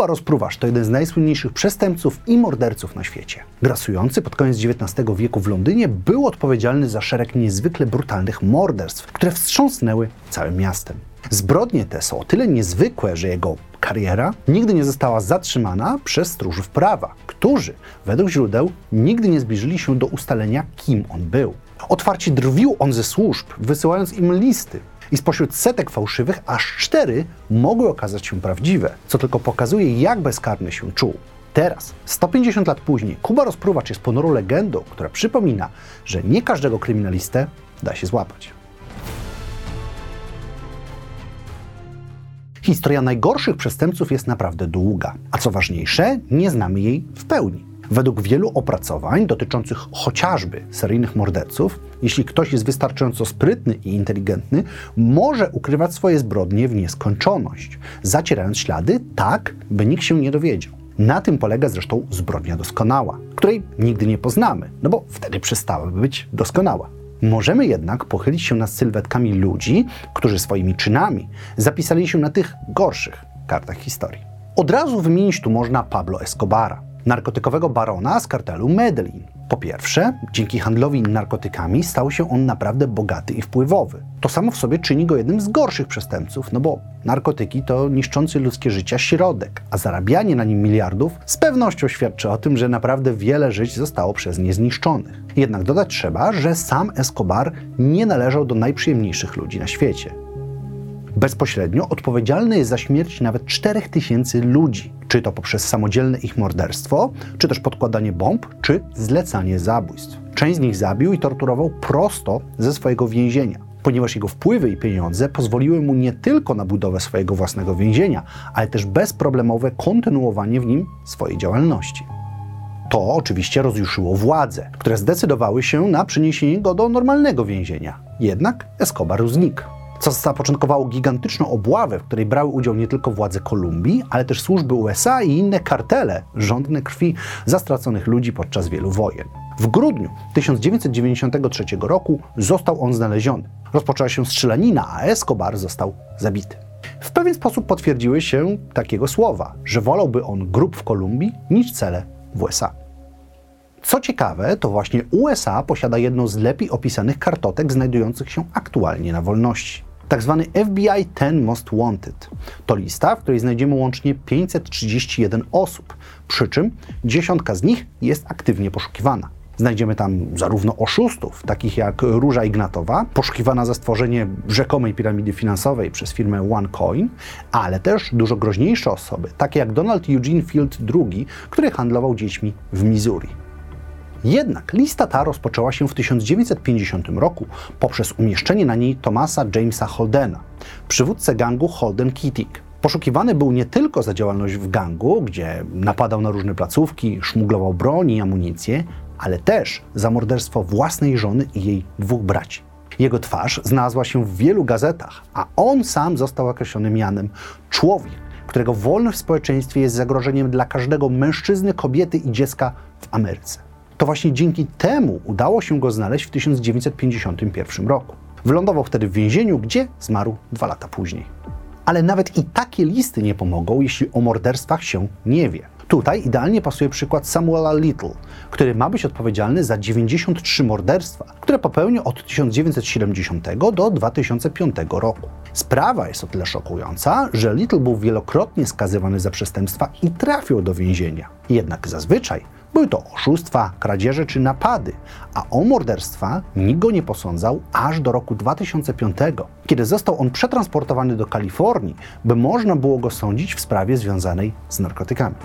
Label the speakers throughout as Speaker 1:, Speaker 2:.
Speaker 1: Kuba Rozpruwacz to jeden z najsłynniejszych przestępców i morderców na świecie. Grasujący pod koniec XIX wieku w Londynie był odpowiedzialny za szereg niezwykle brutalnych morderstw, które wstrząsnęły całym miastem. Zbrodnie te są o tyle niezwykłe, że jego kariera nigdy nie została zatrzymana przez stróżów prawa, którzy, według źródeł, nigdy nie zbliżyli się do ustalenia, kim on był. Otwarcie drwił on ze służb, wysyłając im listy, i spośród setek fałszywych aż cztery mogły okazać się prawdziwe, co tylko pokazuje, jak bezkarny się czuł. Teraz, 150 lat później, Kuba Rozpruwacz jest ponurą legendą, która przypomina, że nie każdego kryminalistę da się złapać. Historia najgorszych przestępców jest naprawdę długa, a co ważniejsze, nie znamy jej w pełni. Według wielu opracowań dotyczących chociażby seryjnych morderców, jeśli ktoś jest wystarczająco sprytny i inteligentny, może ukrywać swoje zbrodnie w nieskończoność, zacierając ślady tak, by nikt się nie dowiedział. Na tym polega zresztą zbrodnia doskonała, której nigdy nie poznamy, no bo wtedy przestałaby być doskonała. Możemy jednak pochylić się nad sylwetkami ludzi, którzy swoimi czynami zapisali się na tych gorszych kartach historii. Od razu wymienić tu można Pablo Escobara, narkotykowego barona z kartelu Medellin. Po pierwsze, dzięki handlowi narkotykami stał się on naprawdę bogaty i wpływowy. To samo w sobie czyni go jednym z gorszych przestępców, no bo narkotyki to niszczący ludzkie życia środek, a zarabianie na nim miliardów z pewnością świadczy o tym, że naprawdę wiele żyć zostało przez nie zniszczonych. Jednak dodać trzeba, że sam Escobar nie należał do najprzyjemniejszych ludzi na świecie. Bezpośrednio odpowiedzialny jest za śmierć nawet 4000 ludzi, czy to poprzez samodzielne ich morderstwo, czy też podkładanie bomb, czy zlecanie zabójstw. Część z nich zabił i torturował prosto ze swojego więzienia, ponieważ jego wpływy i pieniądze pozwoliły mu nie tylko na budowę swojego własnego więzienia, ale też bezproblemowe kontynuowanie w nim swojej działalności. To oczywiście rozjuszyło władze, które zdecydowały się na przeniesienie go do normalnego więzienia. Jednak Escobar znikł co zapoczątkowało gigantyczną obławę, w której brały udział nie tylko władze Kolumbii, ale też służby USA i inne kartele żądne krwi zastraconych ludzi podczas wielu wojen. W grudniu 1993 roku został on znaleziony. Rozpoczęła się strzelanina, a Escobar został zabity. W pewien sposób potwierdziły się takiego słowa, że wolałby on grup w Kolumbii niż cele w USA. Co ciekawe, to właśnie USA posiada jedną z lepiej opisanych kartotek znajdujących się aktualnie na wolności tak zwany FBI 10 Most Wanted. To lista, w której znajdziemy łącznie 531 osób, przy czym dziesiątka z nich jest aktywnie poszukiwana. Znajdziemy tam zarówno oszustów, takich jak Róża Ignatowa, poszukiwana za stworzenie rzekomej piramidy finansowej przez firmę OneCoin, ale też dużo groźniejsze osoby, takie jak Donald Eugene Field II, który handlował dziećmi w Missouri. Jednak lista ta rozpoczęła się w 1950 roku poprzez umieszczenie na niej Thomasa Jamesa Holdena, przywódcę gangu Holden Kittig. Poszukiwany był nie tylko za działalność w gangu, gdzie napadał na różne placówki, szmuglował broń i amunicję, ale też za morderstwo własnej żony i jej dwóch braci. Jego twarz znalazła się w wielu gazetach, a on sam został określony mianem człowiek, którego wolność w społeczeństwie jest zagrożeniem dla każdego mężczyzny, kobiety i dziecka w Ameryce. To właśnie dzięki temu udało się go znaleźć w 1951 roku. Wylądował wtedy w więzieniu, gdzie zmarł dwa lata później. Ale nawet i takie listy nie pomogą, jeśli o morderstwach się nie wie. Tutaj idealnie pasuje przykład Samuela Little, który ma być odpowiedzialny za 93 morderstwa, które popełnił od 1970 do 2005 roku. Sprawa jest o tyle szokująca, że Little był wielokrotnie skazywany za przestępstwa i trafił do więzienia. Jednak zazwyczaj były to oszustwa, kradzieże czy napady, a o morderstwa nikt go nie posądzał aż do roku 2005, kiedy został on przetransportowany do Kalifornii, by można było go sądzić w sprawie związanej z narkotykami.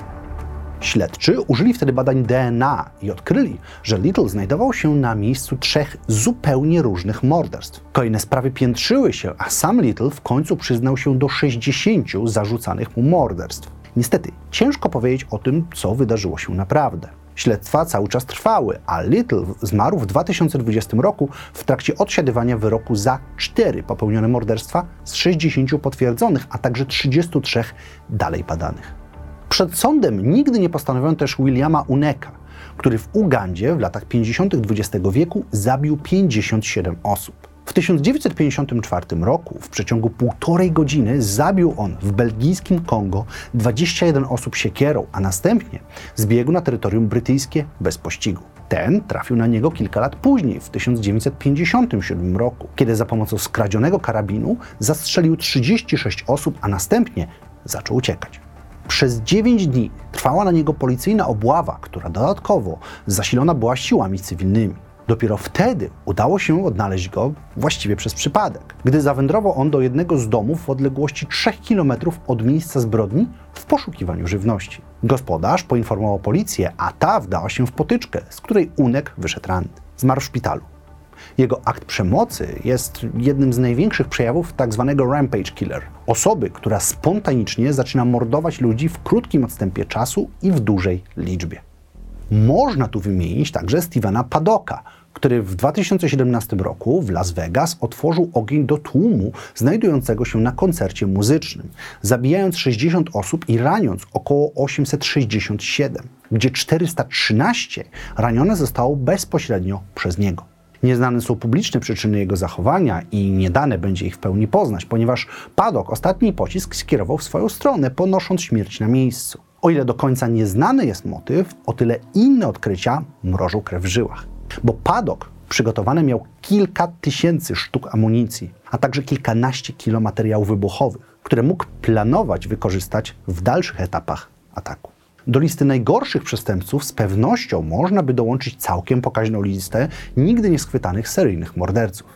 Speaker 1: Śledczy użyli wtedy badań DNA i odkryli, że Little znajdował się na miejscu trzech zupełnie różnych morderstw. Kolejne sprawy piętrzyły się, a sam Little w końcu przyznał się do 60 zarzucanych mu morderstw. Niestety, ciężko powiedzieć o tym, co wydarzyło się naprawdę. Śledztwa cały czas trwały, a Little zmarł w 2020 roku w trakcie odsiadywania wyroku za cztery popełnione morderstwa z 60 potwierdzonych, a także 33 dalej badanych. Przed sądem nigdy nie postanowiono też Williama Uneka, który w Ugandzie w latach 50. XX wieku zabił 57 osób. W 1954 roku w przeciągu półtorej godziny zabił on w belgijskim Kongo 21 osób siekierą, a następnie zbiegł na terytorium brytyjskie bez pościgu. Ten trafił na niego kilka lat później, w 1957 roku, kiedy za pomocą skradzionego karabinu zastrzelił 36 osób, a następnie zaczął uciekać. Przez 9 dni trwała na niego policyjna obława, która dodatkowo zasilona była siłami cywilnymi. Dopiero wtedy udało się odnaleźć go właściwie przez przypadek, gdy zawędrował on do jednego z domów w odległości 3 km od miejsca zbrodni w poszukiwaniu żywności. Gospodarz poinformował policję, a ta wdała się w potyczkę, z której Unek wyszedł ranny. Zmarł w szpitalu. Jego akt przemocy jest jednym z największych przejawów tzw. Tak rampage killer. Osoby, która spontanicznie zaczyna mordować ludzi w krótkim odstępie czasu i w dużej liczbie. Można tu wymienić także Stevena Padoka, który w 2017 roku w Las Vegas otworzył ogień do tłumu znajdującego się na koncercie muzycznym, zabijając 60 osób i raniąc około 867, gdzie 413 ranione zostało bezpośrednio przez niego. Nieznane są publiczne przyczyny jego zachowania i nie dane będzie ich w pełni poznać, ponieważ Padok ostatni pocisk skierował w swoją stronę, ponosząc śmierć na miejscu. O ile do końca nieznany jest motyw, o tyle inne odkrycia mrożą krew w żyłach. Bo Padok przygotowany miał kilka tysięcy sztuk amunicji, a także kilkanaście kilo materiałów wybuchowych, które mógł planować wykorzystać w dalszych etapach ataku. Do listy najgorszych przestępców z pewnością można by dołączyć całkiem pokaźną listę nigdy nie schwytanych seryjnych morderców.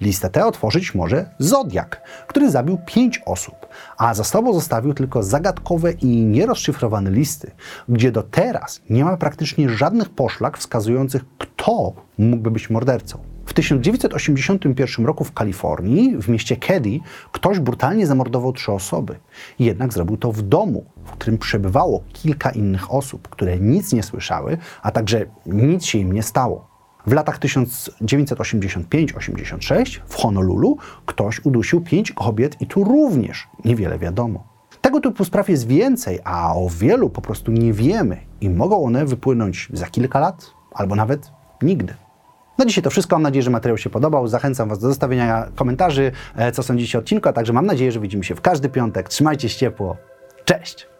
Speaker 1: Listę tę otworzyć może Zodiak, który zabił pięć osób, a za sobą zostawił tylko zagadkowe i nierozszyfrowane listy, gdzie do teraz nie ma praktycznie żadnych poszlak wskazujących, kto mógłby być mordercą. W 1981 roku w Kalifornii, w mieście Keddy, ktoś brutalnie zamordował trzy osoby. Jednak zrobił to w domu, w którym przebywało kilka innych osób, które nic nie słyszały, a także nic się im nie stało. W latach 1985-86 w Honolulu ktoś udusił pięć kobiet i tu również niewiele wiadomo. Tego typu spraw jest więcej, a o wielu po prostu nie wiemy i mogą one wypłynąć za kilka lat albo nawet nigdy. Na dzisiaj to wszystko. Mam nadzieję, że materiał się podobał. Zachęcam Was do zostawienia komentarzy, e, co sądzicie o odcinku, a także mam nadzieję, że widzimy się w każdy piątek. Trzymajcie się ciepło. Cześć!